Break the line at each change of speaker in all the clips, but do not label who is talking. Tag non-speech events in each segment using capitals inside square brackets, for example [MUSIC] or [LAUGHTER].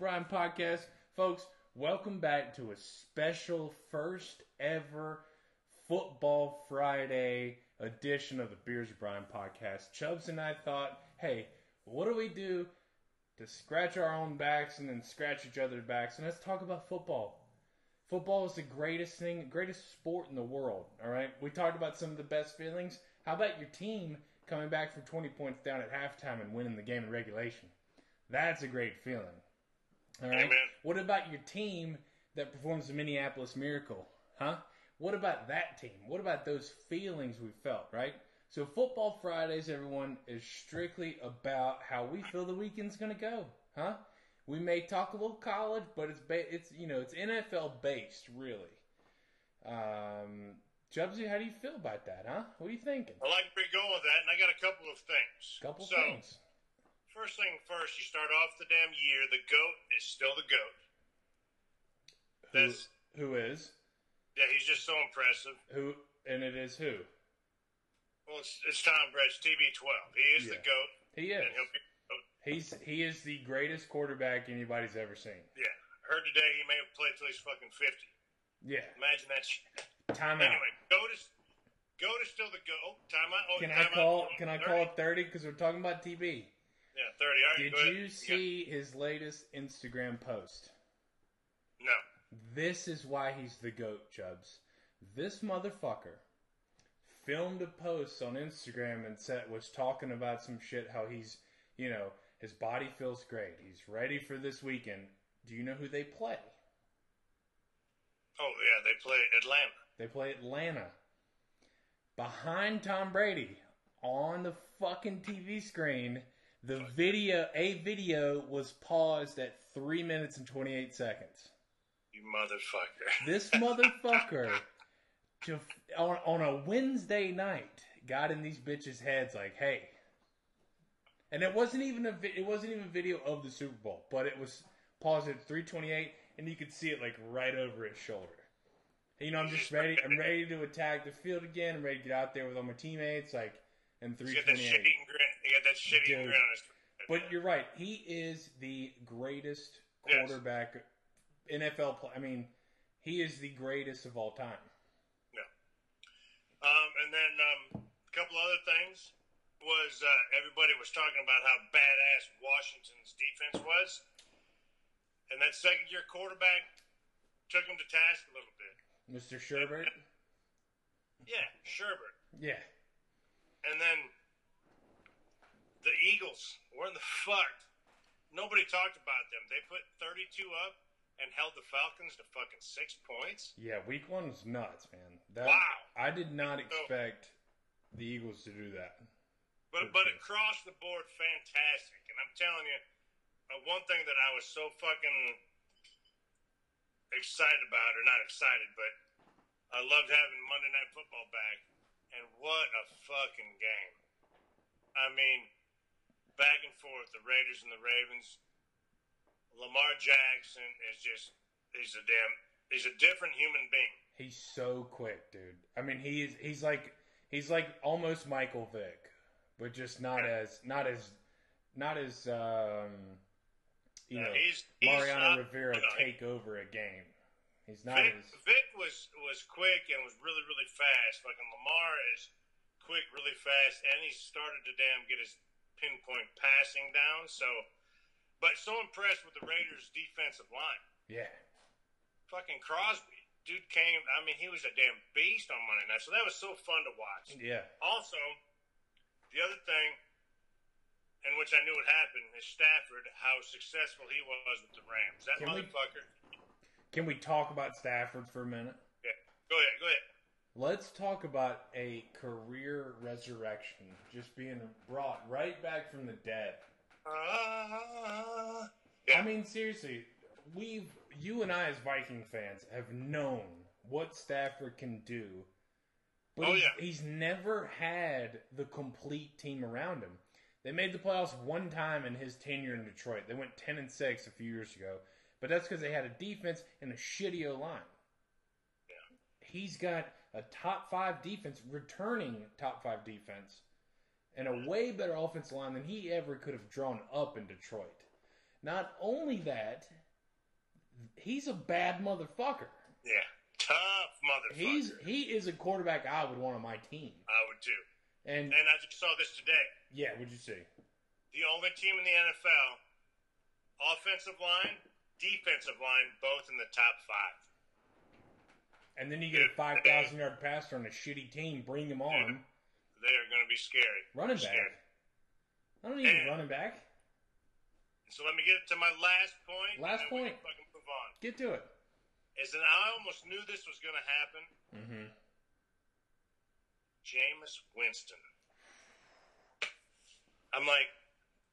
Bryan podcast. Folks, welcome back to a special first ever Football Friday edition of the Beers with Bryan podcast. Chubbs and I thought, hey, what do we do to scratch our own backs and then scratch each other's backs? And let's talk about football. Football is the greatest thing, greatest sport in the world. All right, we talked about some of the best feelings. How about your team coming back from 20 points down at halftime and winning the game in regulation? That's a great feeling. All right.
Amen.
What about your team that performs the Minneapolis Miracle? Huh? What about that team? What about those feelings we felt, right? So Football Fridays, everyone, is strictly about how we feel the weekend's going to go, huh? We may talk a little college, but it's ba- it's you know it's NFL based, really. Um, Jubsy, how do you feel about that, huh? What are you thinking?
I like to be going with that, and I got a couple of things.
Couple
so,
things.
First thing first, you start off the damn year. The goat is still the goat.
Who, who is
yeah, he's just so impressive.
who, and it is who
Well, it's, it's Tom Brady's TB12. He is the goat,
he is.
and he'll be.
He's he is the greatest quarterback anybody's ever seen.
Yeah, heard today he may have played till he's fucking fifty.
Yeah.
Imagine that. Shit.
Timeout.
Anyway, goat is goat is still the goat. Oh, timeout. Oh,
Can I
timeout.
call? Can I
30?
call it thirty? Because we're talking about TB.
Yeah, thirty. All right,
Did
go ahead.
you see his latest Instagram post?
No.
This is why he's the goat, Chubbs. This motherfucker filmed a post on Instagram and said was talking about some shit. How he's, you know, his body feels great. He's ready for this weekend. Do you know who they play?
Oh yeah, they play Atlanta.
They play Atlanta. Behind Tom Brady on the fucking TV screen, the video, a video was paused at three minutes and 28 seconds.
You motherfucker. [LAUGHS]
This motherfucker, to, on, on a Wednesday night, got in these bitches' heads like, hey. And it wasn't even a it wasn't even a video of the Super Bowl, but it was paused at 328, and you could see it like right over his shoulder. You know, I'm just ready. I'm ready to attack the field again. I'm ready to get out there with all my teammates. Like, in
He's got that
328.
He got that
Dude.
grin on his face.
But you're right. He is the greatest
Yes.
quarterback NFL. Play, I mean, he is the greatest of all time.
Um, and then um, a couple other things was uh, everybody was talking about how badass Washington's defense was, and that second-year quarterback took him to task a little bit.
Mr. Sherbert.
Yeah, Sherbert.
Yeah.
And then the Eagles Where in the fuck. Nobody talked about them. They put 32 up and held the Falcons to fucking six points.
Yeah, week one was nuts, man. That,
Wow.
I did not expect the Eagles to do that.
But but across the board, fantastic. And I'm telling you, uh, one thing that I was so fucking excited about, or not excited, but I loved having Monday Night Football back. And what a fucking game! I mean, back and forth, the Raiders and the Ravens. Lamar Jackson is just—he's a damn—he's a different human being.
He's so quick, dude. I mean, he's he's like he's like almost Michael Vick, but just not as not as not as um you know
he's- he's
Mariano
not-
Rivera
no, he-
take over a game. He's not
Vic,
as
Vic was was quick and was really really fast. Fucking Lamar is quick, really fast, and he started to damn get his pinpoint passing down. So, but so impressed with the Raiders' defensive line.
yeah.
Fucking Crosby, dude came. I mean, he was a damn beast on Monday night. So that was so fun to watch.
Yeah.
Also, the other thing, and which I knew would happen, is Stafford. How successful he was with the Rams. That
Can we-
motherfucker.
Can we talk about Stafford for a minute?
Yeah, go ahead, go ahead.
Let's talk about a career resurrection, just being brought right back from the dead.
Uh, yeah.
I mean, seriously, we've you and I as Viking fans have known what Stafford can do, but
Oh,
he's,
yeah.
he's never had the complete team around him. They made the playoffs one time in his tenure in Detroit. They went ten and six a few years ago, but that's because they had a defense and a shitty O line.
Yeah.
He's got a top five defense, returning top five defense, and a way better offensive line than he ever could have drawn up in Detroit. Not only that, he's a bad motherfucker.
Yeah, tough motherfucker.
He's he is a quarterback I would want on my team.
I would too.
And
And I just saw this today.
yeah, what'd you see?
The only team in the NFL, offensive line, defensive line, both in the top five.
And then you get a five thousand yard passer on a shitty team, bring him on.
They are going to be scary.
Running back.
Scary.
I don't need a
And-
running back.
So let me get to my last point.
Last point.
fucking move on.
Get to it.
Is that I almost knew this was going to happen.
Mm-hmm.
Jameis Winston. I'm like,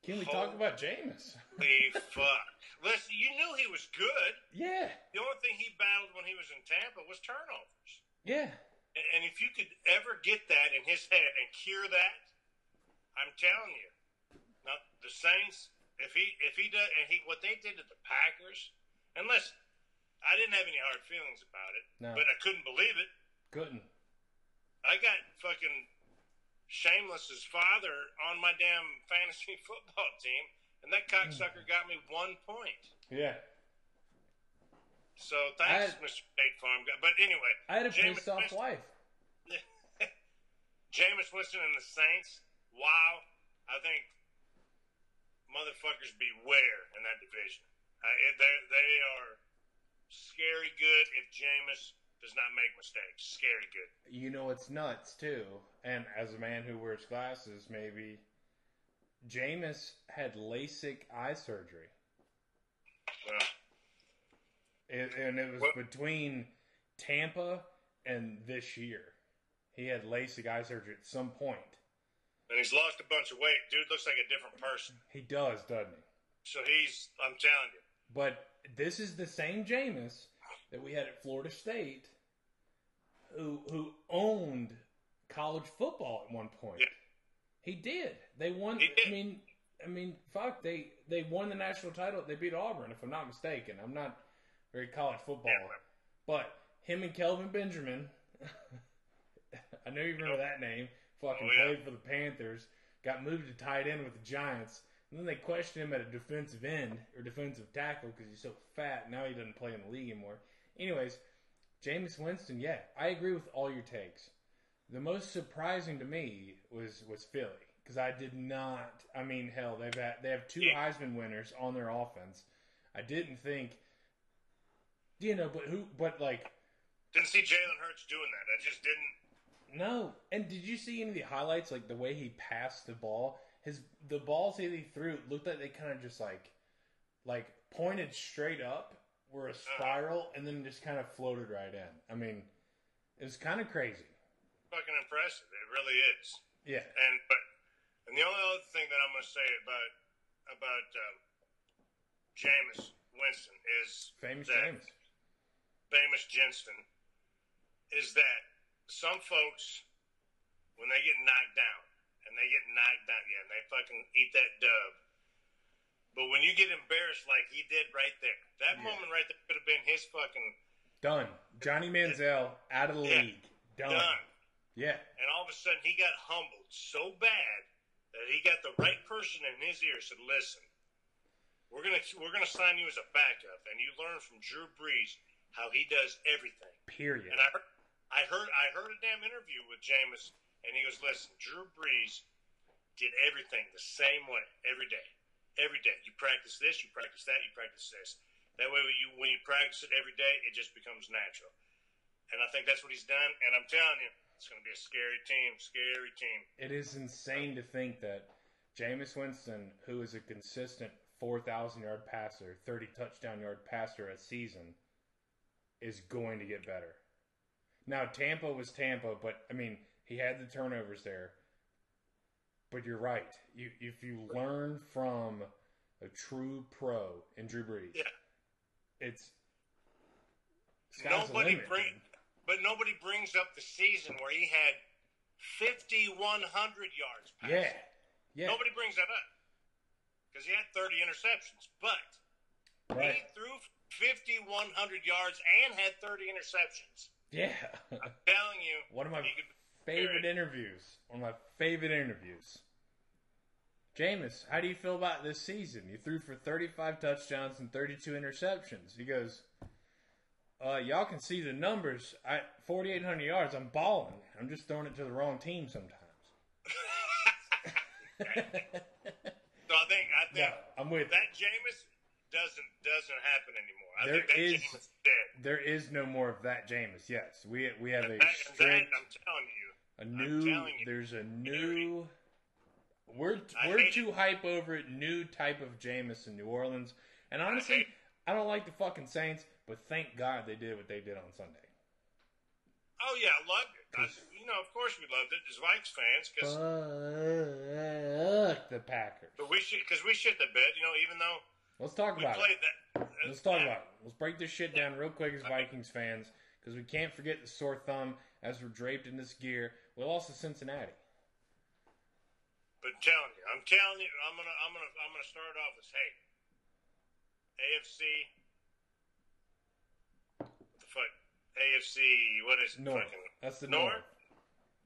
Can we
Oh.
talk about Jameis?
holy [LAUGHS] fuck. Listen, you knew he was good.
Yeah,
The only thing he battled when he was in Tampa was turnovers.
yeah.
And and if you could ever get that in his head and cure that, I'm telling you. Now the Saints, if he if he does and he what they did to the Packers, and listen, I didn't have any hard feelings about it,
No.
but I couldn't believe it.
Couldn't.
I got fucking Shameless's father on my damn fantasy [LAUGHS] football team, and that cocksucker got me one point.
Yeah.
So thanks,
I-
Mr. State Farm guy. But anyway,
I had a
Jameis
pissed off
Winston-
wife. [LAUGHS]
Jameis Winston and the Saints. Wow, I think motherfuckers beware in that division. Uh, they they are scary good if Jameis does not make mistakes. Scary good.
You know it's nuts too. And as a man who wears glasses, maybe Jameis had LASIK eye surgery,
Well,
it, and it was between Tampa and this year. He had LASIK eye surgery at some point.
and he's lost a bunch of weight. Dude looks like a different person.
He does, doesn't he?
So he's. I'm telling you.
But this is the same Jameis that we had at Florida State, who who owned college football at one point.
Yeah.
He did. They won.
Did.
I mean, I mean, fuck. They they won the national title. They beat Auburn, if I'm not mistaken. I'm not very college football,
Yeah.
but him and Kelvin Benjamin. [LAUGHS] I know you remember that name. Fucking
Oh, yeah.
played for the Panthers. Got moved to tight end with the Giants. And then they questioned him at a defensive end or defensive tackle because he's so fat. Now he doesn't play in the league anymore. Anyways, Jameis Winston, yeah, I agree with all your takes. The most surprising to me was was Philly because I did not. I mean, hell, they've had, they have two
Yeah.
Heisman winners on their offense. I didn't think, you know, but who? But like,
Didn't see Jalen Hurts doing that. I just didn't.
no. And did you see any of the highlights? Like the way he passed the ball, his the balls that he threw looked like they kind of just like, like pointed straight up, were a spiral, and then just kind of floated right in. I mean, it was kind of crazy.
Fucking impressive. It really is.
Yeah.
And but and the only other thing that I'm going to say about about um, Jameis Winston is
Famous
that
James.
famous Jinston is that some folks when they get knocked down and they get knocked down, yeah, and they fucking eat that dub. But when you get embarrassed like he did right there, that
Yeah.
moment right there could have been his fucking
Done. Johnny Manziel out of the
Yeah.
league. Done.
done.
Yeah.
And all of a sudden, he got humbled so bad that he got the right person in his ear. Said, "Listen, we're gonna we're gonna sign you as a backup, and you learn from Drew Brees how he does everything."
Period.
And I heard, I heard, I heard a damn interview with Jameis, and he goes, "Listen, Drew Brees did everything the same way every day. Every day, you practice this, you practice that, you practice this. That way, when you when you practice it every day, it just becomes natural." And I think that's what he's done. And I'm telling you, it's going to be a scary team, scary team.
It is insane to think that Jameis Winston, who is a consistent 4,000 yard passer, 30 touchdown yard passer a season, is going to get better. Now, Tampa was Tampa, but I mean, he had the turnovers there. But you're right. You, if you learn from a true pro in Drew Brees,
Yeah.
it's
Nobody bring, but nobody brings up the season where he had 5,100 yards passing.
Yeah, yeah,
Nobody brings that up because he had 30 interceptions, but
right,
he threw 5,100 yards and had 30 interceptions.
yeah.
I'm telling you,
One of my favorite interviews. One of my favorite interviews. Jameis, how do you feel about this season? You threw for 35 touchdowns and 32 interceptions. He goes, uh, y'all can see the numbers. I 4,800 yards. I'm balling. I'm just throwing it to the wrong team sometimes. [LAUGHS]
So I think I think
Yeah, I'm with
that Jameis doesn't doesn't happen anymore. I
There
think that
is-
is dead.
There is no more of that Jameis. Yes, we we have a
that, and that, I'm telling you,
a
I'm
new.
telling you.
There's a new. We're we're too hype over it. New type of Jameis in New Orleans, and honestly,
it.
I don't like the fucking Saints, but thank God they did what they did on Sunday.
oh yeah, I loved it. I, you know, of course we loved it as Vikes fans because
Fuck the Packers.
but we should because we shit the bed. You know, even though
Let's talk
we
about it.
played that.
Uh, Let's talk about it. Let's break this shit down real quick as Vikings fans, because we can't forget the sore thumb as we're draped in this gear. We lost to Cincinnati.
I'm telling you, I'm telling you, I'm gonna, I'm gonna, I'm gonna start off as hey, AFC. What the fuck? AFC. What is it?
North.
Fucking
That's the
North.
North.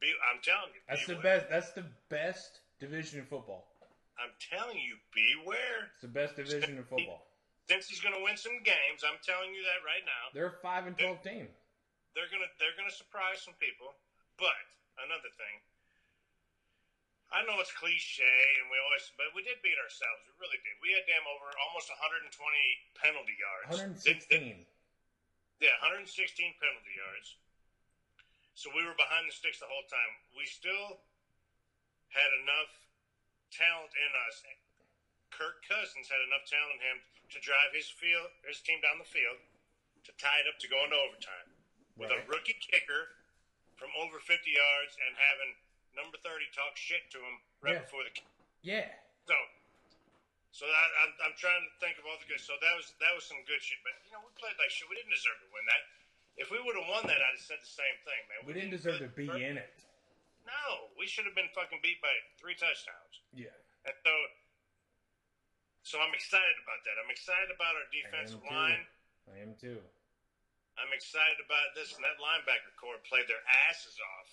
Be, I'm telling you.
That's the best. That's the best division in football.
I'm telling you, beware.
It's the best division in football.
Since he's gonna win some games, I'm telling you that right now.
They're a five and twelve team.
They're gonna, they're gonna surprise some people. But another thing. I know it's cliche, and we always, but we did beat ourselves. We really did. We had damn over almost 120 penalty yards. Did- did-
116.
Yeah, 116 penalty yards. So we were behind the sticks the whole time. We still had enough talent in us. Kirk Cousins had enough talent in him to drive his field, his team down the field, to tie it up to go into overtime with a rookie kicker from over 50 yards and having number 30 talk shit to him right
Yeah.
before the.
Yeah.
So, so I, I'm, I'm trying to think of all the good. So that was that was some good shit. But you know, we played like shit. We didn't deserve to win that. If we would have won that, I'd have said the same thing, man.
We didn't deserve to be in it.
No, we should have been fucking beat by three touchdowns.
Yeah.
And so, so I'm excited about that. I'm excited about our
I
defensive
too.
line.
I am too.
I'm excited about this, and that linebacker core played their asses off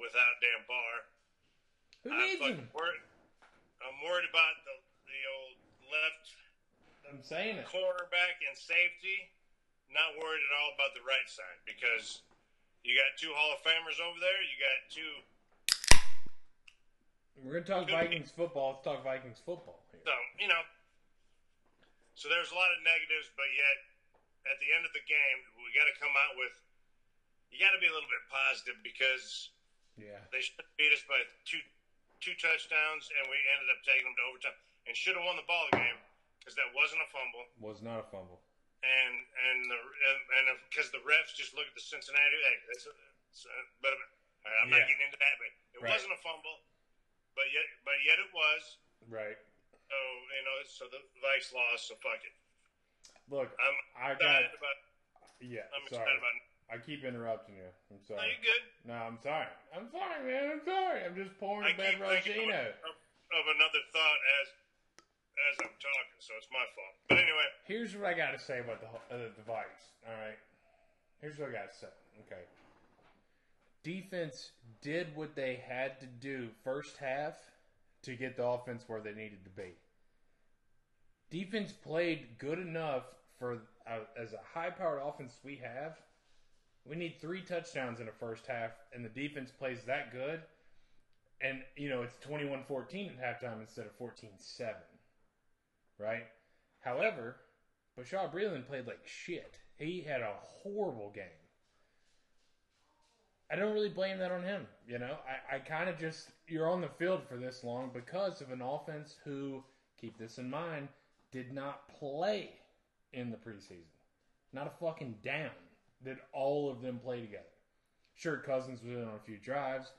without damn Barr.
Who
I'm
needs him?
worried. I'm worried about the the old left
I'm saying it.
cornerback and safety. Not worried at all about the right side because you got two Hall of Famers over there. You got two.
We're gonna talk Vikings football. Let's talk Vikings football here.
So you know. So there's a lot of negatives, but yet at the end of the game, we got to come out with. You got to be a little bit positive because
Yeah.
they should have beat us by two two touchdowns, and we ended up taking them to overtime and should have won the ball game because that wasn't a fumble.
Was not a fumble.
and and the and because the refs just look at the Cincinnati. Hey, that's a, a, but uh, I'm not
Yeah.
getting into that. But it
Right.
wasn't a fumble, but yet but yet it was.
Right.
So you know, so the Vikes lost. So fuck it.
Look,
I'm
I got.
about.
Yeah.
I'm
Sorry.
excited about.
I keep interrupting you. I'm sorry.
Are you good?
No, I'm sorry. I'm sorry, man. I'm sorry. I'm just pouring
I
a bad Rosino.
of, of another thought as as I'm talking, so it's my fault. But anyway,
Here's what I got to say about the uh, the Vikes. All right. Here's what I got to say. Okay. Defense did what they had to do first half to get the offense where they needed to be. Defense played good enough for uh, as a high-powered offense we have. We need three touchdowns in the first half, and the defense plays that good. And you know it's 21-14 at halftime instead of 14-7 right? However, Bashaud Breeland played like shit. He had a horrible game. I don't really blame that on him. You know, I, I kind of just, you're on the field for this long because of an offense who, keep this in mind, did not play in the preseason. Not a fucking down. Did all of them play together? Sure, Cousins was in on a few drives.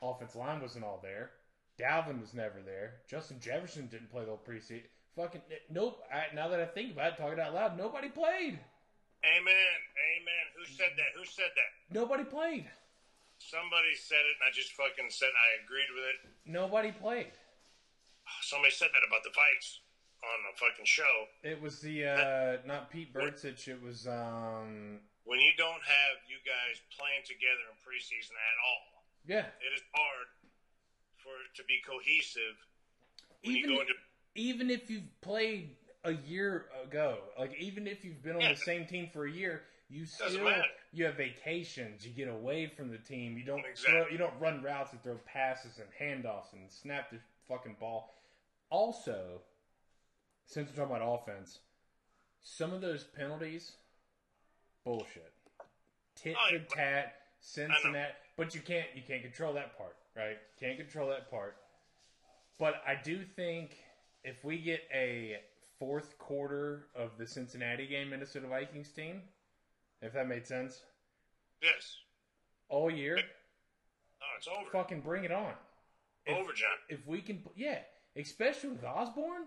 Offense line wasn't all there. Dalvin was never there. Justin Jefferson didn't play the whole preseason. Fucking nope. I, now that I think about it, talking out loud, nobody played.
amen, amen. Who said that? Who said that?
Nobody played.
Somebody said it, and I just fucking said I agreed with it.
Nobody played.
Somebody said that about the Vikes on a fucking show.
It was the uh, not Pete Bercich. It was um
When you don't have you guys playing together in preseason at all,
yeah.
it is hard for it to be cohesive
Even
into
even if you've played a year ago, like even if you've been on
Yeah.
the same team for a year, you still you have vacations. You get away from the team. You don't
Exactly.
throw, you don't run routes and throw passes and handoffs and snap the fucking ball. Also, since we're talking about offense, some of those penalties, bullshit. Tit for tat, Cincinnati, but you can't you can't control that part, right? Can't control that part. But I do think if we get a fourth quarter of the Cincinnati game, Minnesota Vikings team, if that made sense,
yes,
all year,
oh, it's over.
fucking bring it on. If,
over, John.
if we can, yeah, especially with Osborn,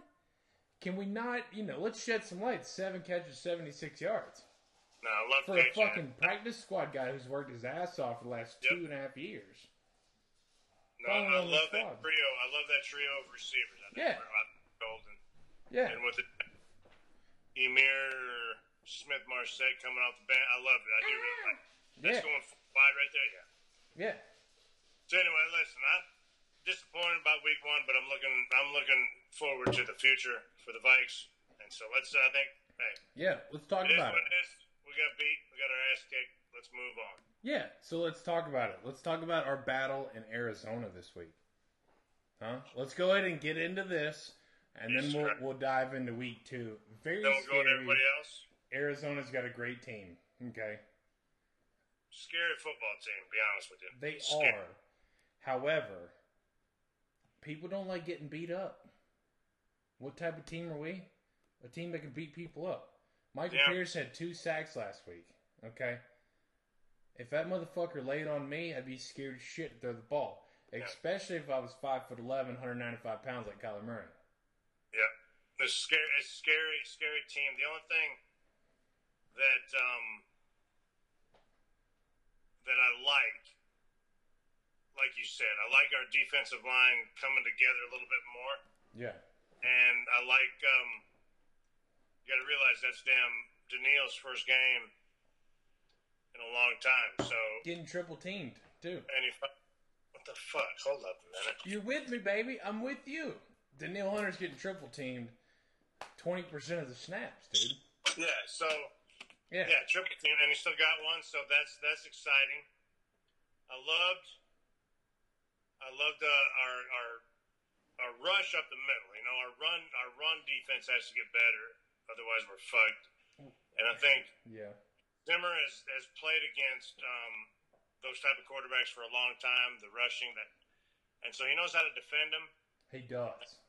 can we not, you know, let's shed some light. Seven catches, 76 yards.
No, I love
For a fucking practice squad guy who's worked his ass off for the last
Yep.
two and a half years.
No,
Following
I love that
squad.
trio. I love that trio of receivers. I think
Yeah.
golden.
Yeah.
And with it, Emir Smith Marset coming off the bench, I love it. I do really like it. That's
Yeah.
going wide right there, yeah.
Yeah.
So anyway, listen, I'm disappointed about week one, but I'm looking I'm looking forward to the future for the Vikes. And so let's uh, I think hey,
Yeah. Let's talk about it.
We got beat, we got our ass kicked. Let's move on.
Yeah, so let's talk about it. Let's talk about our battle in Arizona this week. Huh? Let's go ahead and get into this, and then we'll we'll dive into week two. Very
Then we'll go to everybody else.
Arizona's got a great team. Okay,
Scary football team, to be honest with you.
they
Scary.
are. However, people don't like getting beat up. What type of team are we? A team that can beat people up. Michael
Yeah.
Pierce had two sacks last week. Okay. If that motherfucker laid on me, I'd be scared shit to throw the ball. Especially if I was five foot 11, 195 pounds like Kyler Murray.
Yeah, it's scary. It's scary, scary team. The only thing that um, that I like, like you said, I like our defensive line coming together a little bit more,
Yeah.
and I like. Um, you got to realize that's damn Danielle's first game in a long time. So,
Getting triple teamed, too.
and he, what the fuck? Hold up a minute.
You're with me, baby. I'm with you. Danielle Hunter's getting triple teamed 20% of the snaps, dude.
Yeah. So.
Yeah.
Yeah, triple team, and he still got one, so that's that's exciting. I loved, I loved uh, our our our rush up the middle. You know, our run our run defense has to get better, otherwise we're fucked. And I think
Yeah.
Zimmer has has played against um, those type of quarterbacks for a long time. The rushing that, and so he knows how to defend them.
He does.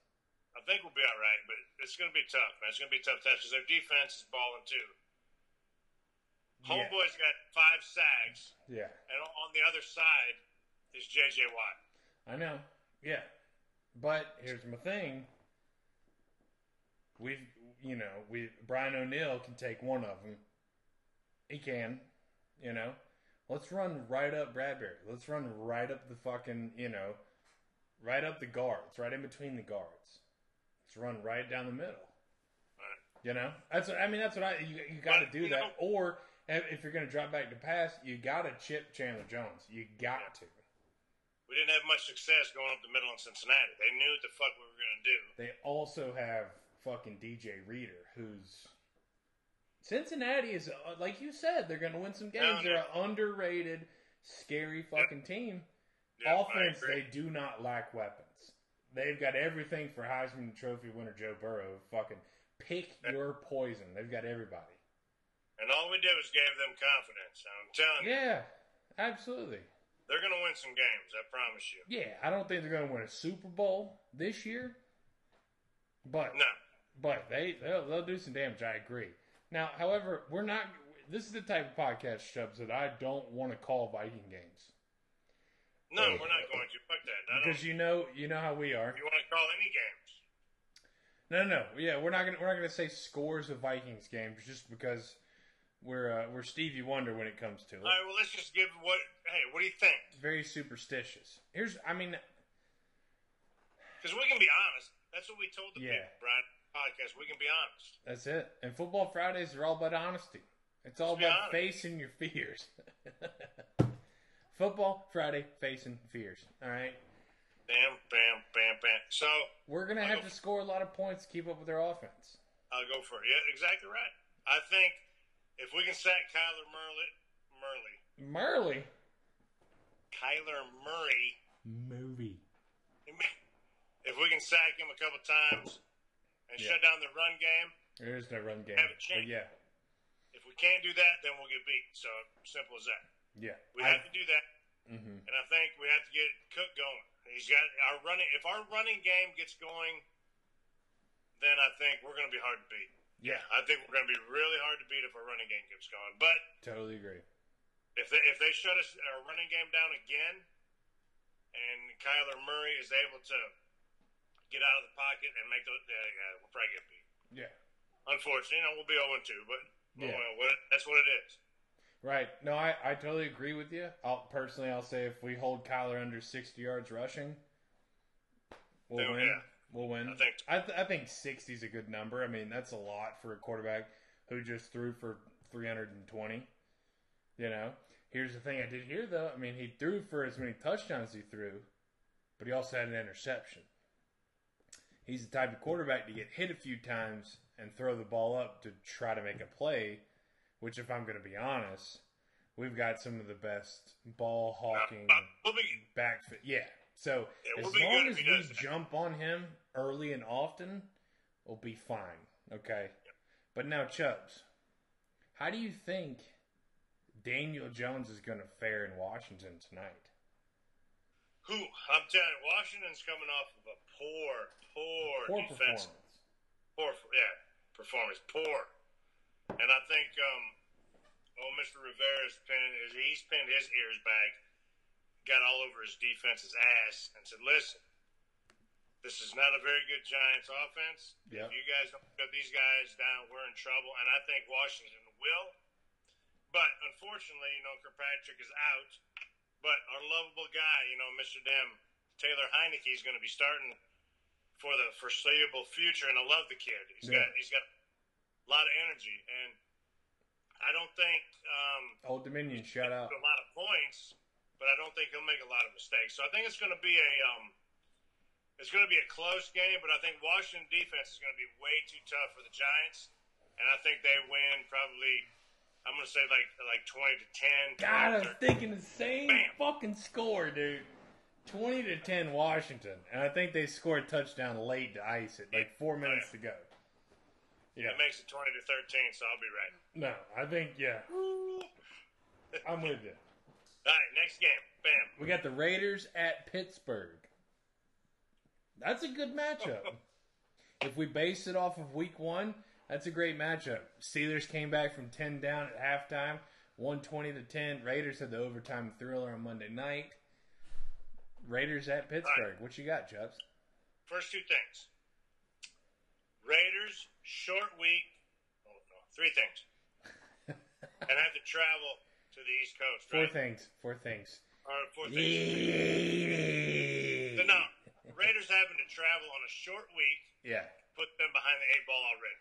I think we'll be all right, but it's going to be tough, man. It's going to be a tough test because their defense is balling too.
Yeah.
Homeboy's got five sacks.
Yeah.
And on the other side is J.J. Watt.
I know. Yeah. But here's my thing. We've, you know, we Brian O'Neill can take one of them. He can, you know. Let's run right up Bradbury. Let's run right up the fucking, you know, right up the guards, right in between the guards. Let's run right down the middle.
Right.
You know, that's what, I mean. That's what I you, you got to do that.
know-
or if if you're going to drop back to pass, you got to chip Chandler Jones. You got to.
We didn't have much success going up the middle in Cincinnati. They knew what the fuck we were going to do.
They also have fucking DJ Reader, who's Cincinnati is uh, like you said, they're going to win some games.
No, no.
They're an underrated, scary fucking team.
Yeah,
Offense, they do not lack weapons. They've got everything for Heisman Trophy winner Joe Burrow. Fucking pick your poison. They've got everybody.
And all we did was gave them confidence. I'm telling you,
Yeah, absolutely.
they're going to win some games. I promise you.
Yeah, I don't think they're going to win a Super Bowl this year, but
No.
But they they'll, they'll do some damage. I agree. Now, however, we're not. This is the type of podcast, Chubbs, that I don't want to call Viking games
No, we're not going to. Fuck that.
Because you know you know how we are.
you want to call any games.
No, no, no. Yeah, we're not gonna we're not gonna say scores of Vikings games just because we're uh, we're Stevie Wonder when it comes to it.
All right, well, let's just give what. Hey, what do you think?
Very superstitious. Here's, I mean,
Because we can be honest. That's what we told the
Yeah.
people, Bryan. Podcast. We can be honest.
that's it. And football Fridays are all about honesty. It's all
Let's
about
honest.
facing your fears. [LAUGHS] football Friday, facing fears. All right.
Bam, bam, bam, bam. So
We're gonna
I'll
have
go-
to score a lot of points to keep up with their offense.
I'll go for it. Yeah, exactly right. I think if we can sack Kyler Murley, Murley,
Murley.
Kyler Murray,
Movie.
if we can sack him a couple times and
Yeah.
shut down the run game,
There is no run game.
Have a
But yeah.
if we can't do that, then we'll get beat. So simple as that.
Yeah.
We
I-
have to do that,
mhm.
and I think we have to get Cook going. He's got our running. If our running game gets going, then I think we're going to be hard to beat.
Yeah.
I think we're going to be really hard to beat if our running game keeps going. But
Totally agree.
if they if they shut us our running game down again, and Kyler Murray is able to get out of the pocket and make those, yeah, yeah we'll probably get beat.
Yeah.
Unfortunately, you know, we'll be 0 2, but
Yeah.
well, that's what it is.
Right. No, I, I totally agree with you. I'll personally I'll say if we hold Kyler under sixty yards rushing, we'll
Then,
win.
yeah.
We'll win.
I think-
I, th- I think sixty is a good number. I mean, that's a lot for a quarterback who just threw for three hundred and twenty. You know. Here's the thing I did hear though. I mean, he threw for as many touchdowns as he threw, but he also had an interception. He's the type of quarterback to get hit a few times and throw the ball up to try to make a play. Which, if I'm going to be honest, we've got some of the best ball hawking
Uh, we'll be,
back fit. Yeah. So
Yeah,
as
we'll
long as we jump on him early and often, we'll be fine. Okay. But now, Chubbs, how do you think Daniel Jones is going to fare in Washington tonight?
Who? I'm telling you, Washington's coming off of a poor, poor,
Poor
defense.
performance.
Poor, yeah, performance. Poor. And I think, um, oh, Mr. Rivera's pinned, he's pinned his ears back, got all over his defense's ass, and said, listen, this is not a very good Giants offense.
Yep.
If you guys don't put these guys down, we're in trouble. And I think Washington will. But unfortunately, you know, Kirkpatrick is out. But our lovable guy, you know, Mr. Dem, Taylor Heinicke is going to be starting for the foreseeable future, and I love the kid. He's
Yeah.
got he's got a lot of energy, and I don't think um,
Old Dominion, shout out.
a lot of points, but I don't think he'll make a lot of mistakes. So I think it's going to be a um, it's going to be a close game, but I think Washington defense is going to be way too tough for the Giants, and I think they win probably. I'm going to say like like 20 to 10.
God, I
20
was thinking the same
Bam.
fucking score, dude. Twenty to ten, Washington, and I think they scored a touchdown late to ice it, like four minutes to go. Yeah,
It makes it 20 to 13, so I'll be right.
no, I think yeah, [LAUGHS] I'm with you.
All right, next game. Bam.
We got the Raiders at Pittsburgh. That's a good matchup. [LAUGHS] if we base it off of Week One, that's a great matchup. Steelers came back from ten down at halftime, one twenty to ten. Raiders had the overtime thriller on Monday night. Raiders at Pittsburgh. What you got, Chubbs?
First two things. Raiders, short week. Oh, no, three things. [LAUGHS] and I have to travel to the East Coast,
Four things. Four things.
Or four things. So, no, Raiders having to travel on a short week
Yeah.
put them behind the eight ball already.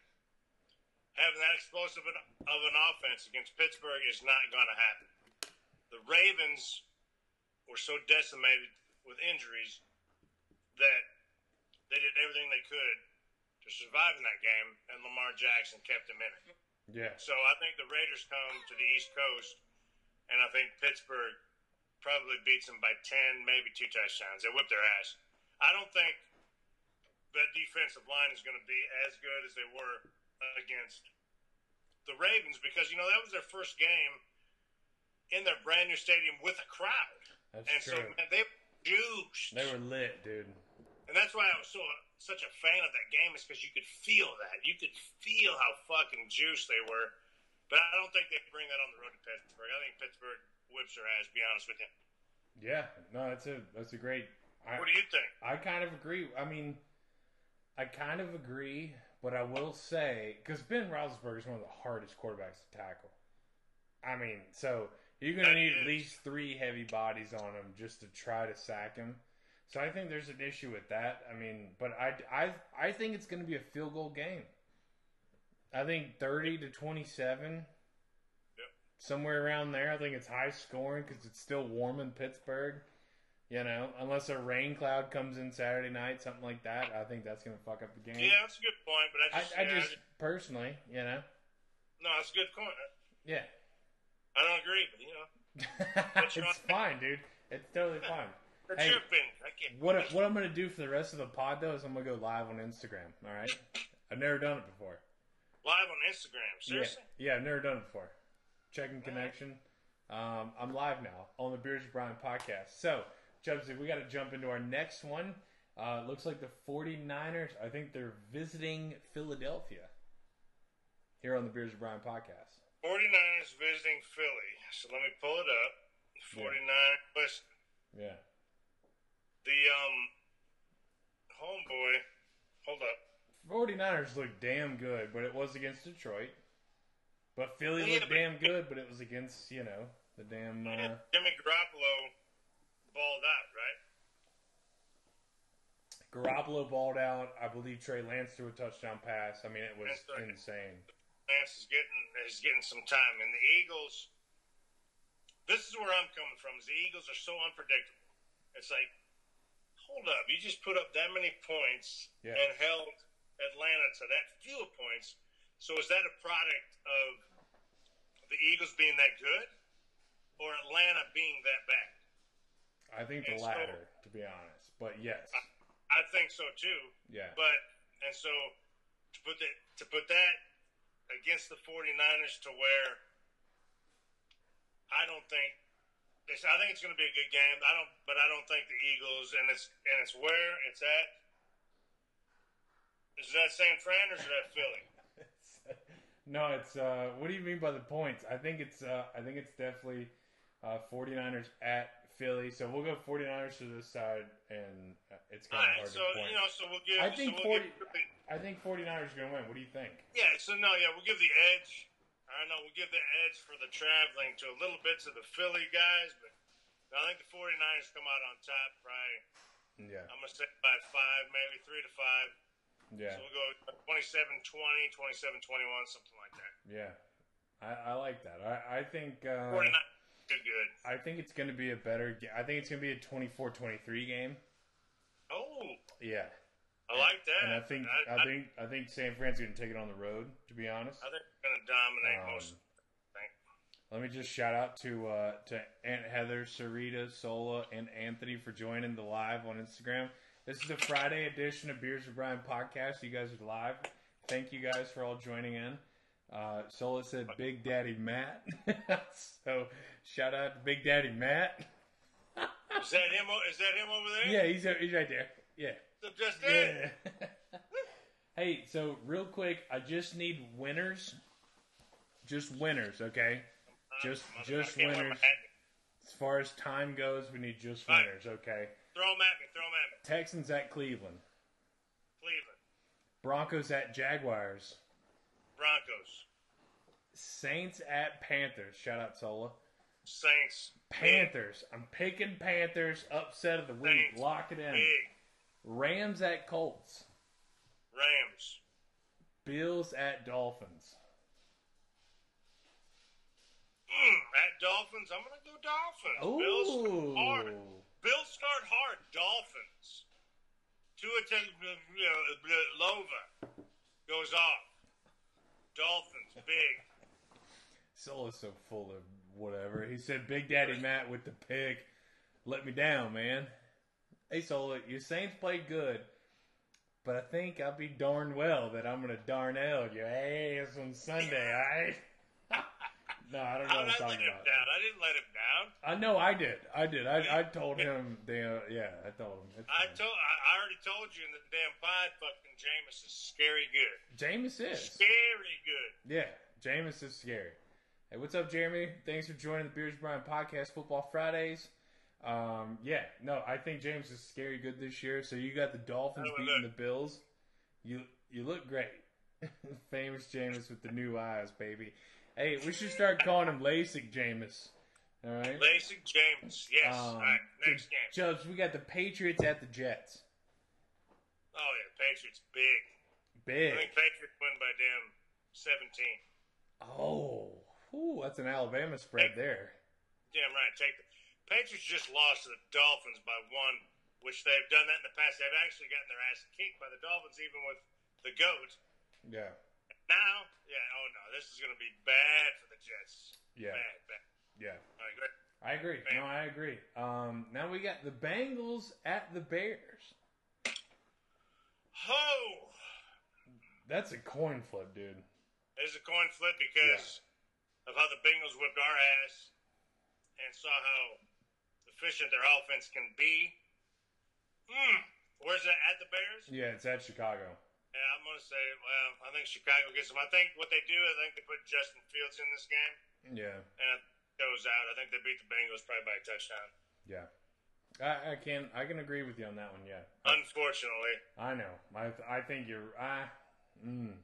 Having that explosive of an- offense against Pittsburgh is not going to happen. The Ravens were so decimated with injuries that they did everything they could to survive in that game, and Lamar Jackson kept them in it.
Yeah.
So I think the Raiders come to the East Coast, and I think Pittsburgh probably beats them by 10, maybe two touchdowns. They whip their ass. I don't think that defensive line is going to be as good as they were against the Ravens because, you know, that was their first game in their brand new stadium with a crowd.
That's
and so,
true.
man, they juiced.
They were lit, dude.
And that's why I was so such a fan of that game is because you could feel that. You could feel how fucking juiced they were. But I don't think they bring that on the road to Pittsburgh. I think Pittsburgh whips their ass. Be honest with you.
Yeah. No, that's a that's a great. I,
What do you think?
I kind of agree. I mean, I kind of agree, but I will say because Ben Roethlisberger is one of the hardest quarterbacks to tackle. I mean, so you're going to need at least three heavy bodies on him just to try to sack him. So I think there's an issue with that. I mean, but I I I think it's going to be a field goal game. I think 30 to 27.
Yep.
Somewhere around there. I think it's high scoring because it's still warm in Pittsburgh. You know, unless a rain cloud comes in Saturday night, something like that, I think that's going to fuck up the game.
Yeah, that's a good point, but I
I,
just,
I
yeah,
just personally, you know,
no, it's a good point.
yeah,
I don't agree, but you know, [LAUGHS]
it's fine, dude. It's totally [LAUGHS] fine.
they're
Hey,
tripping. I.
What I- what I'm gonna do for the rest of the pod though is I'm gonna go live on Instagram. All right, I've never done it before.
Live on Instagram. Seriously?
Yeah, yeah, I've never done it before. Checking connection. Um, I'm live now on the Beers Bryan podcast. So, Chubsy, we got to jump into our next one. Uh, looks like the 49ers. I think they're visiting Philadelphia here on the Beers of Bryan podcast.
49ers visiting Philly. So let me pull it up. 49. Listen,
Yeah.
the um, homeboy. Hold up.
49ers look damn good, but it was against Detroit. But Philly
Yeah,
looked damn good, but it was against, you know, the damn. Uh,
Jimmy Garoppolo balled out, right?
Garoppolo balled out. I believe Trey Lance threw a touchdown pass. I mean, it was
right.
insane.
Lance is getting is getting some time, and the Eagles. This is where I'm coming from. Is the Eagles are so unpredictable. It's like, hold up, you just put up that many points
Yeah.
and held Atlanta to that few points. So is that a product of the Eagles being that good, or Atlanta being that bad?
I think the
And so-
latter, to be honest. But yes,
I think so too.
yeah,
But and so to put that to put that against the 49ers to where I don't think it's, I think it's going to be a good game. I don't but I don't think the Eagles and it's and it's where it's at. Is that San Fran or is that Philly? [LAUGHS]
no, it's. Uh, what do you mean by the points? I think it's. Uh, I think it's definitely uh, 49ers at Philly. So we'll go 49ers to this side, and it's kind of
right,
hard
so
to point.
you know, so we'll give.
I think
so we'll
40
give,
I think 49ers are going to win. What do you think?
Yeah, so no, yeah, we'll give the edge. I don't know, we'll give the edge for the traveling to a little bit to the Philly guys, but I think the 49ers come out on top, probably,
Yeah,
I'm going to say by five, maybe three to five.
yeah,
So we'll go 27 20, 27 21, something like that.
yeah. I, I like that. I, I think. Uh,
49 good, good.
I think it's going to be a better. I think it's going to be a 24-23 game.
Oh,
Yeah.
I like that.
And I think
I,
I, think I think San Fran's going to take it on the road. To be honest,
I think we're going to dominate
Um,
most.
Let me just shout out to uh, to Aunt Heather, Sarita, Sola, and Anthony for joining the live on Instagram. This is a Friday edition of Beers with Bryan podcast. You guys are live. Thank you guys for all joining in. Uh, Sola said Big Daddy Matt. [LAUGHS] so shout out to Big Daddy Matt.
Is that him? Is that him over there?
Yeah, he's he's right there. Yeah.
So just it.
Yeah. [LAUGHS] hey, so real quick, I just need winners. Just winners, okay? Uh, just
I
just
my
winners. As far as time goes, we need just
Right.
winners, okay?
Throw them at me. Throw them at me.
Texans at Cleveland.
Cleveland.
Broncos at Jaguars.
Broncos.
Saints at Panthers. Shout out Sola.
Saints.
Panthers. I'm picking Panthers. Upset of the week.
Saints.
Lock it in.
Big.
Rams at Colts.
Rams.
Bills at Dolphins.
Mm, at Dolphins, I'm going to go Dolphins. Bills
Ooh.
start hard. Bills start hard. Dolphins. Tua Lova goes off. Dolphins, big.
Sola's so full of whatever. He said, "Big Daddy Matt with the pick, let me down, man." Hey, Sola, your Saints played good, but I think I'll be darn well that I'm gonna darnell your ass eh, on Sunday. All right? [LAUGHS] no, I don't know
I'm
what I'm talking about.
down. I didn't let him down.
I know I did. I did. I, I told [LAUGHS] him. Damn, yeah, I told him.
I told. I I already told you in the damn pod. Fucking Jameis is scary good.
Jameis is.
Scary good.
Yeah, Jameis is scary. Hey, what's up, Jeremy? Thanks for joining the Beers Bryan podcast, Football Fridays. Um, yeah, no, I think James is scary good this year. So you got the Dolphins beating the. Bills. You you look great. [LAUGHS] Famous Jameis with the new eyes, baby. Hey, we should start calling him LASIK Jameis. All right.
Basic James. Yes.
Um,
All right. Next game.
Judge, we got the Patriots at the Jets.
Oh yeah, Patriots big.
Big.
I think Patriots win by damn seventeen.
Oh, whew, that's an Alabama spread there.
Damn right. Take the Patriots just lost to the Dolphins by one, which they've done that in the past. They've actually gotten their ass kicked by the Dolphins, even with the goat.
Yeah.
Now, yeah, oh no, this is going to be bad for the Jets.
Yeah.
Bad, bad.
Yeah.
All right, good.
I agree. No, I agree. Um, now we got the Bengals at the Bears.
Oh,
That's a coin flip, dude.
there's a coin flip because of how the Bengals whipped our ass and saw how efficient their offense can be. Hmm. Where's that at the Bears?
Yeah, it's at Chicago.
Yeah, I'm gonna say. Well, I think Chicago gets them. I think what they do, I think they put Justin Fields in this game,
Yeah.
and it goes out. I think they beat the Bengals probably by a touchdown.
Yeah. I, I can I can agree with you on that one. Yeah.
Unfortunately,
I know. I I think you're. I. Mm.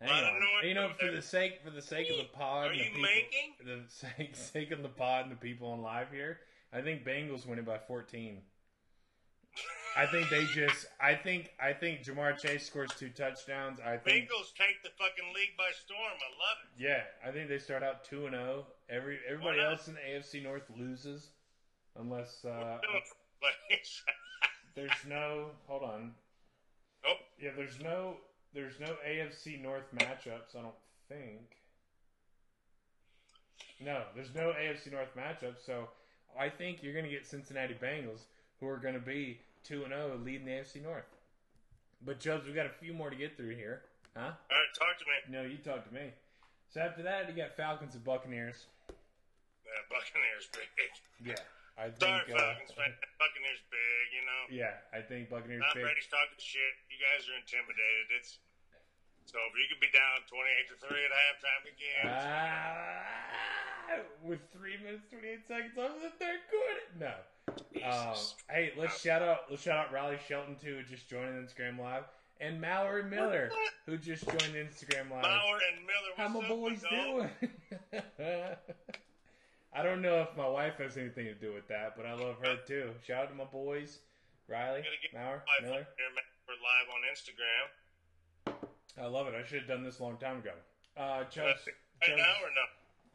Hang on. You know, for the sake for the sake of the pod,
Are
and the
you
people,
making?
the [LAUGHS] sake sake of the pod and the people on live here, I think Bengals win it by 14. I think they just. I think. I think Ja'Marr Chase scores two touchdowns. I think.
Bengals take the fucking league by storm. I love it.
Yeah, I think they start out two and zero. Every everybody else in the AFC North loses, unless uh, [LAUGHS] there's no. Hold on.
Nope.
Yeah, there's no. There's no AFC North matchups. I don't think. No, there's no AFC North matchups. So I think you're going to get Cincinnati Bengals, who are going to be two and zero, leading the AFC North. But Chubbs, we've got a few more to get through here, huh?
All right, talk to me.
No, you talk to me. So after that, you got Falcons and Buccaneers.
Yeah, Buccaneers [LAUGHS] big.
Yeah, I think. Uh,
Falcons fan. Buccaneers big. You know.
yeah, I think Buccaneers.
Tom
big.
Brady's talking shit. You guys are intimidated. It's so if you could be down twenty-eight to three at halftime again.
Ah, with three minutes twenty eight seconds of the third quarter. No. Um, hey, let's shout out let's shout out Riley Shelton too, who just joined Instagram Live, and Mallory Miller, who just joined Instagram Live.
Mallory and Miller.
How my boys
dog?
doing? [LAUGHS] I don't know if my wife has anything to do with that, but I love her too. Shout out to my boys, Riley,
Gotta get
Maurer,
Live
Miller.
We're live on Instagram.
I love it. I should have done this a long time ago. Uh, Chubbs.
Right
Chubbs,
now or no?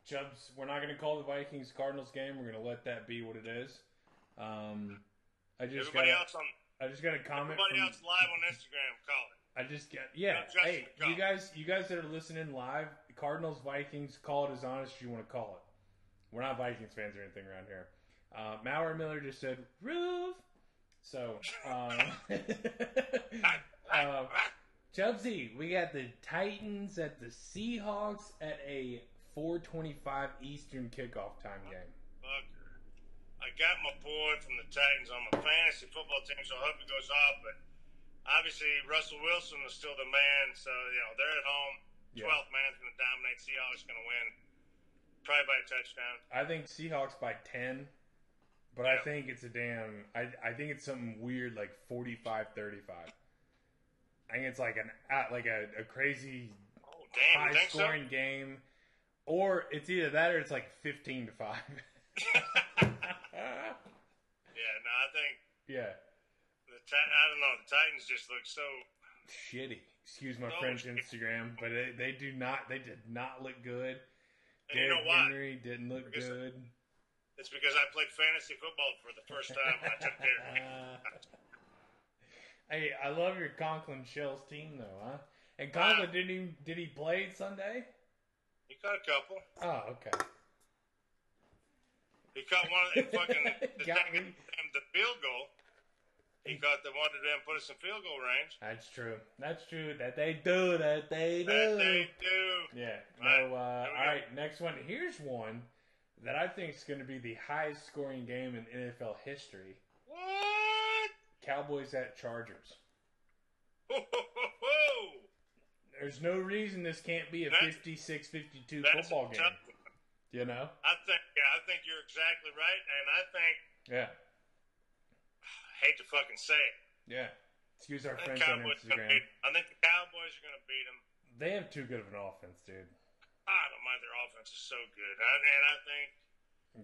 Chubbs, we're not going to call the Vikings Cardinals game. We're going to let that be what it is. Um, I just got
Everybody else on
I just got a comment.
everybody
From,
else live on Instagram. Call it.
I just get yeah. Hey, you guys, you guys that are listening live, Cardinals Vikings, call it as honest as you want to call it. We're not Vikings fans or anything around here. Uh, Maurer Miller just said roof. So, um, [LAUGHS] uh, Chubsy, we got the Titans at the Seahawks at a 4:25 Eastern kickoff time game.
Fucker. I got my boy from the Titans on my fantasy football team, so I hope it goes off. But obviously, Russell Wilson is still the man, so you know they're at home.
Yeah.
Twelfth man's going to dominate. Seahawks going to win, probably by a touchdown.
I think Seahawks by 10, but I think it's a damn. I, I think it's something weird like 45 35. I think it's like an like a, a crazy
Oh damn!
high
think so?
scoring game, or it's either that or it's like 15 to 5. [LAUGHS] [LAUGHS]
Yeah, no, I think
yeah,
the I don't know. The Titans just look so.
shitty. Excuse my
Oh,
French. Instagram, but they, they do not. They did not look good.
And you know why?
Henry didn't look
Because-
good.
It's because I played fantasy football for the first time. I took [LAUGHS]
hey, I love your Conklin Shells team though, huh? And uh, Conklin didn't even did he play Sunday?
He caught a couple.
Oh, okay.
He caught one of the fucking [LAUGHS] the,
Got
thing-
me.
the field goal. He caught the one that didn't put us in field goal range.
That's true. That's true. That they do. That they do.
That they do.
Yeah.
Right.
No. Uh, all
go.
right. Next one. Here's one that I think is going to be the highest scoring game in NFL history.
What?
Cowboys at Chargers. [LAUGHS]
Ho, ho, ho, ho.
There's no reason this can't be a
That's-
56-52 football game. You know?
I think, yeah, I think you're exactly right, and I think,
Yeah.
Hate to fucking say it,
Yeah. Excuse our
think
on Instagram.
I think the Cowboys are going to beat them.
They have too good of an offense, dude.
I don't mind their offense is so good, I, and I think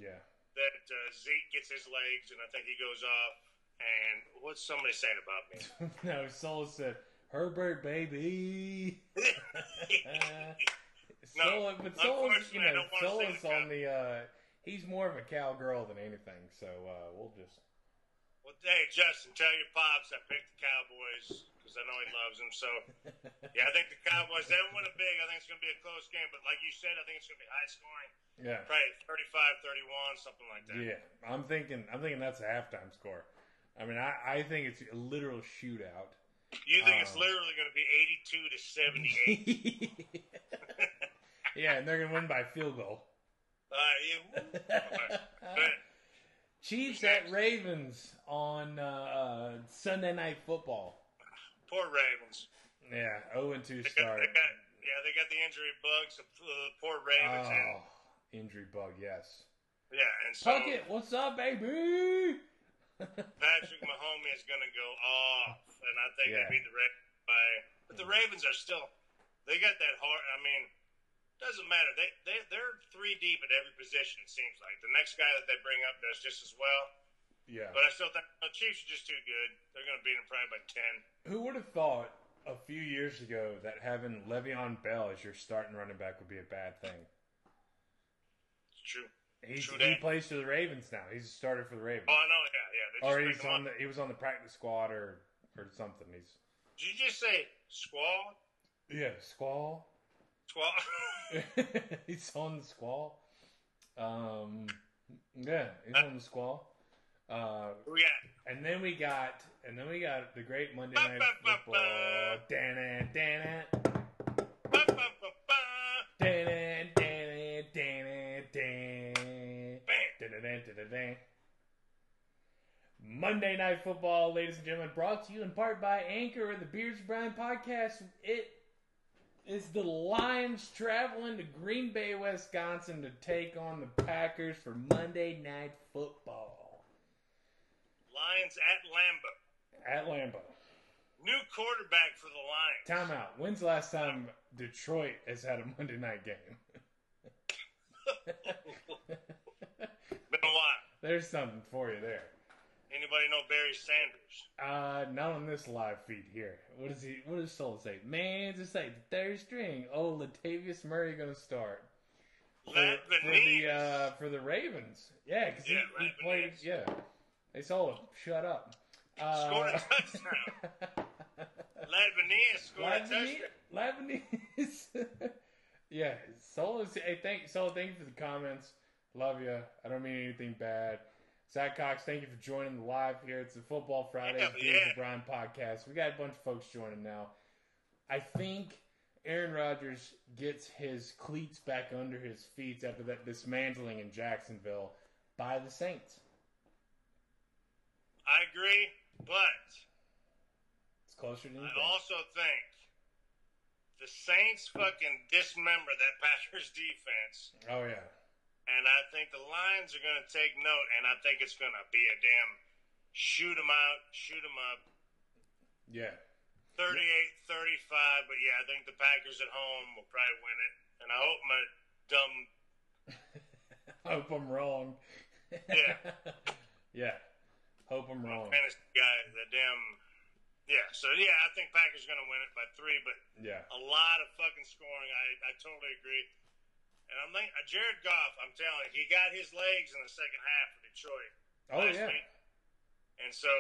Yeah.
that uh, Zeke gets his legs, and I think he goes off. And what's somebody saying about me? [LAUGHS]
no, Soul said Herbert, baby. [LAUGHS]
No,
but Soul's, you know,
don't wanna
Soul
say
is on the. Uh, he's more of a cowgirl than anything. So uh, we'll just.
Well, hey, Justin, tell your pops I picked the Cowboys because I know he loves them. So, [LAUGHS] yeah, I think the Cowboys, they win it big. I think it's going to be a close game. But like you said, I think it's going to be high scoring.
Yeah.
Probably 35 31, something like that.
Yeah, I'm thinking. I'm thinking that's a halftime score. I mean, I, I think it's a literal shootout.
You think it's
Um,
literally going to be 82 to 78? [LAUGHS] [LAUGHS]
yeah, and they're gonna win by field goal.
uh, yeah,
Chiefs at Ravens on uh, Sunday Night Football.
poor Ravens.
Yeah, 0 and 2
They got,
start.
they got, yeah, they got the injury bugs. The uh, poor Ravens. and,
Oh, injury bug, yes.
yeah, and so
Puckett, what's up, baby? [LAUGHS]
Patrick Mahomes is going to go off, and I think
Yeah.
they beat the Ravens by. But the Ravens are still. They got that heart. I mean, doesn't matter. They they they're three deep at every position. It seems like the next guy that they bring up does just as well.
yeah.
But I still think the Chiefs are just too good. They're going to beat them probably by ten.
Who would have thought a few years ago that having Le'Veon Bell as your starting running back would be a bad thing?
It's true.
He's,
True
he plays for the Ravens now. He's a starter for the Ravens.
Oh, I know. Yeah, yeah. They just
Or he's on
up.
the, he was on the practice squad or or something. He's
Did you just say squall?
yeah, squall.
Squall. [LAUGHS]
he's on the squall. Um, yeah, he's on the squall. Uh,
we got?
and then we got, and then we got the great Monday Night
ba, ba,
Football.
ba.
Dan it, dan dan dan dan dan. Monday Night Football, ladies and gentlemen, brought to you in part by Anchor, of the Beards Bryan podcast. It is the Lions traveling to Green Bay, Wisconsin to take on the Packers for Monday Night Football
Lions at Lambeau.
at Lambeau.
New quarterback for the Lions.
Timeout. When's the last time Detroit has had a Monday night game? [LAUGHS]
Been a while. [LAUGHS]
There's something for you there.
Anybody know Barry Sanders?
Uh, not on this live feed here. What does he? What does Soul say? Man, just say the third string. Oh, Latavius Murray gonna start for, for the uh, for the Ravens. Yeah, because
Yeah,
he, he played. Yeah, they saw him. Shut up. Uh,
Scored a touchdown. [LAUGHS] Lad Venez scored a touchdown. [LAUGHS]
Yeah, Soul is. Hey, thank Soul. Thank you for the comments. Love you. I don't mean anything bad. Zach Cox, thank you for joining the live here. It's the Football Friday
Yeah, yeah.
Bryan podcast. We got a bunch of folks joining now. I think Aaron Rodgers gets his cleats back under his feet after that dismantling in Jacksonville by the Saints.
I agree, but
It's closer than you
I
think.
also think the Saints fucking dismember that Packers defense,
Oh yeah,
and I think the Lions are going to take note, and I think it's going to be a damn shoot 'em out, shoot 'em up,
yeah.
38-35. But yeah, I think the Packers at home will probably win it, and I hope my dumb
I [LAUGHS] hope I'm wrong.
Yeah. [LAUGHS]
yeah. Hope I'm wrong.
fantasy guy, the damn yeah. So yeah, I think Packers are going to win it by three, but
Yeah.
a lot of fucking scoring. I, I totally agree. And I'm like Jared Goff. I'm telling you, he got his legs in the second half for Detroit
Oh
last
yeah.
week, and so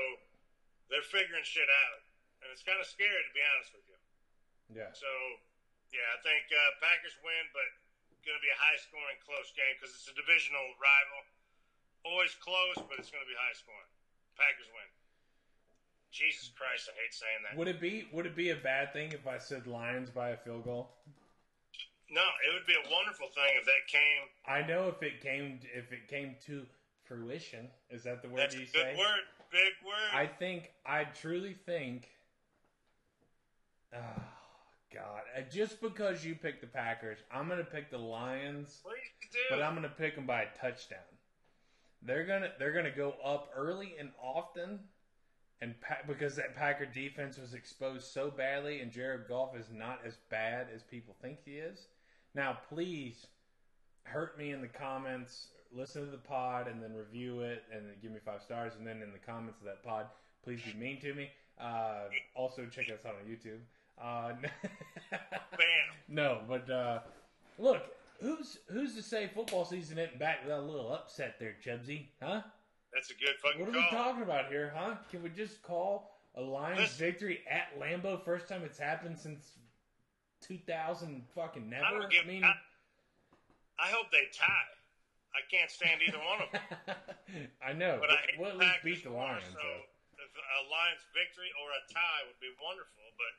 they're figuring shit out, and it's kind of scary to be honest with you.
Yeah.
So yeah, I think uh, Packers win, but going to be a high scoring, close game because it's a divisional rival. Always close, but it's going to be high scoring. Packers win. Jesus Christ, I hate saying that.
Would it be would it be a bad thing if I said Lions by a field goal?
No, it would be a wonderful thing if that came.
I know if it came if it came to fruition. Is that the word
That's a
you
good
say?
word. Big word.
I think I truly think. Oh God! Uh, Just because you picked the Packers, I'm gonna pick the Lions,
you do?
but I'm gonna pick them by a touchdown. They're gonna they're gonna go up early and often, and pa- because that Packer defense was exposed so badly, and Jared Goff is not as bad as people think he is. Now, please hurt me in the comments. Listen to the pod and then review it and then give me five stars. And then in the comments of that pod, please be mean to me. Uh, also, check us out on YouTube. Uh, [LAUGHS]
Bam.
no, but uh, look, who's who's to say football season isn't back without a little upset there, Chubsy? Huh?
That's a good fucking
What are
call.
we talking about here, huh? Can we just call a Lions
Listen.
victory at Lambeau? First time it's happened since 2000 fucking never.
I give.
I mean,
I, I hope they tie. I can't stand either one of them. [LAUGHS]
I know,
But
but
I
we'll at least beat the
more,
Lions.
So
though.
if a Lions victory or a tie would be wonderful, but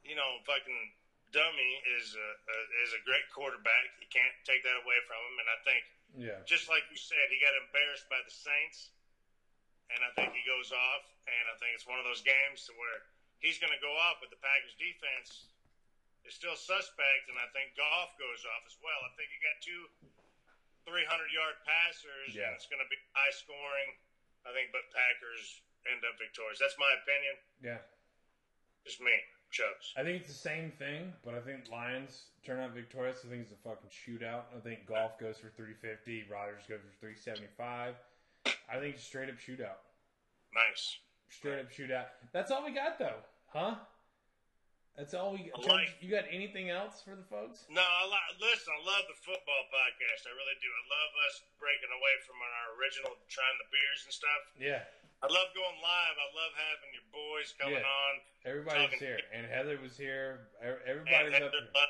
you know, fucking dummy is a, a is a great quarterback. You can't take that away from him, and I think
Yeah,
just like you said, he got embarrassed by the Saints, and I think he goes off, and I think it's one of those games to where he's going to go off, but the Packers defense is still suspect, and I think Goff goes off as well. I think you got two 300 yard passers,
Yeah.
and it's going to be high scoring. I think, but Packers end up victorious. That's my opinion.
yeah.
Just me, Chubbs.
I think it's the same thing, but I think Lions turn out victorious. I think it's a fucking shootout. I think Goff goes for 350, Rodgers goes for 375. I think it's a straight up shootout.
Nice.
Straight up shootout. That's all we got, though, huh? That's all we. Chubbs,
like-
you got anything else for the folks?
No, I li- listen. I love the football podcast. I really do. I love us breaking away from our original trying the beers and stuff.
Yeah,
I love going live. I love having your boys coming
Yeah.
on.
everybody's here, and Heather was here. Everybody's up here.
uh,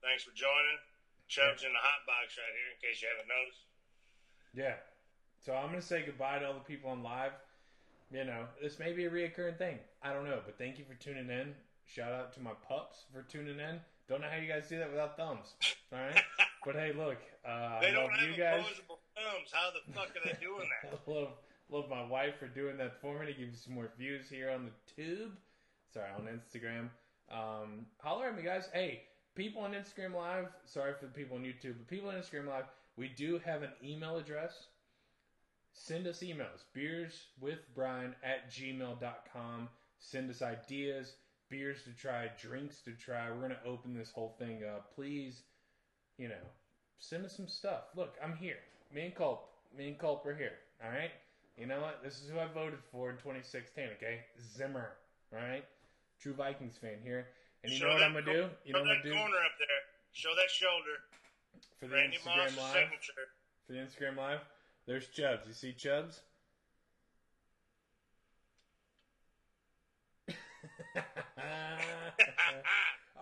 thanks for joining. Chubb's in the hot box right here, in case you haven't noticed.
Yeah. So I'm gonna say goodbye to all the people on live. You know, this may be a reoccurring thing. I don't know, but thank you for tuning in. Shout out to my pups for tuning in. Don't know how you guys do that without thumbs. All right, [LAUGHS] but hey, look, uh,
They don't have
you guys.
opposable thumbs. How the fuck are they [LAUGHS] doing that?
love love my wife for doing that for me to give you some more views here on the tube. Sorry, on Instagram. Um, holler at me, guys. Hey, people on Instagram Live. Sorry for the people on YouTube, but people on Instagram Live. We do have an email address. Send us emails. Beerswithbrian at gmail.com. Send us ideas, beers to try, drinks to try. We're going to open this whole thing up. Please, you know, send us some stuff. Look, I'm here. Me and Culp. Me and Culp are here. All right? You know what? This is who I voted for in 2016, okay? Zimmer. All right? True Vikings fan here. And you
Show
know what I'm going to do? You know what I'm going to do
corner up there. Show that shoulder.
for the
Randy
Instagram Live?
signature.
For the Instagram Live? There's Chubbs. You see Chubbs? [LAUGHS]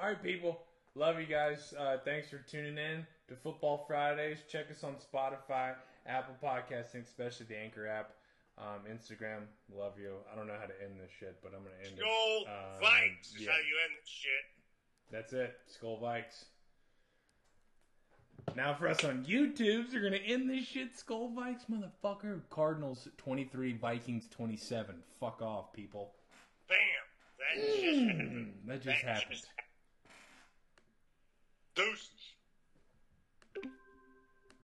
All right, people. Love you guys. Uh, thanks for tuning in to Football Fridays. Check us on Spotify, Apple Podcasting, especially the Anchor app, um, Instagram. Love you. I don't know how to end this shit, but I'm going to end it.
Go
Um,
Vikes is how you end this shit.
That's it. Skol Vikes. Now for us on YouTube, they're gonna end this shit. Skol Vikes, motherfucker. Cardinals 23, Vikings 27. Fuck off, people.
Bam. That just happened.
Mm, that just
That
happened.
just happened. Deuces.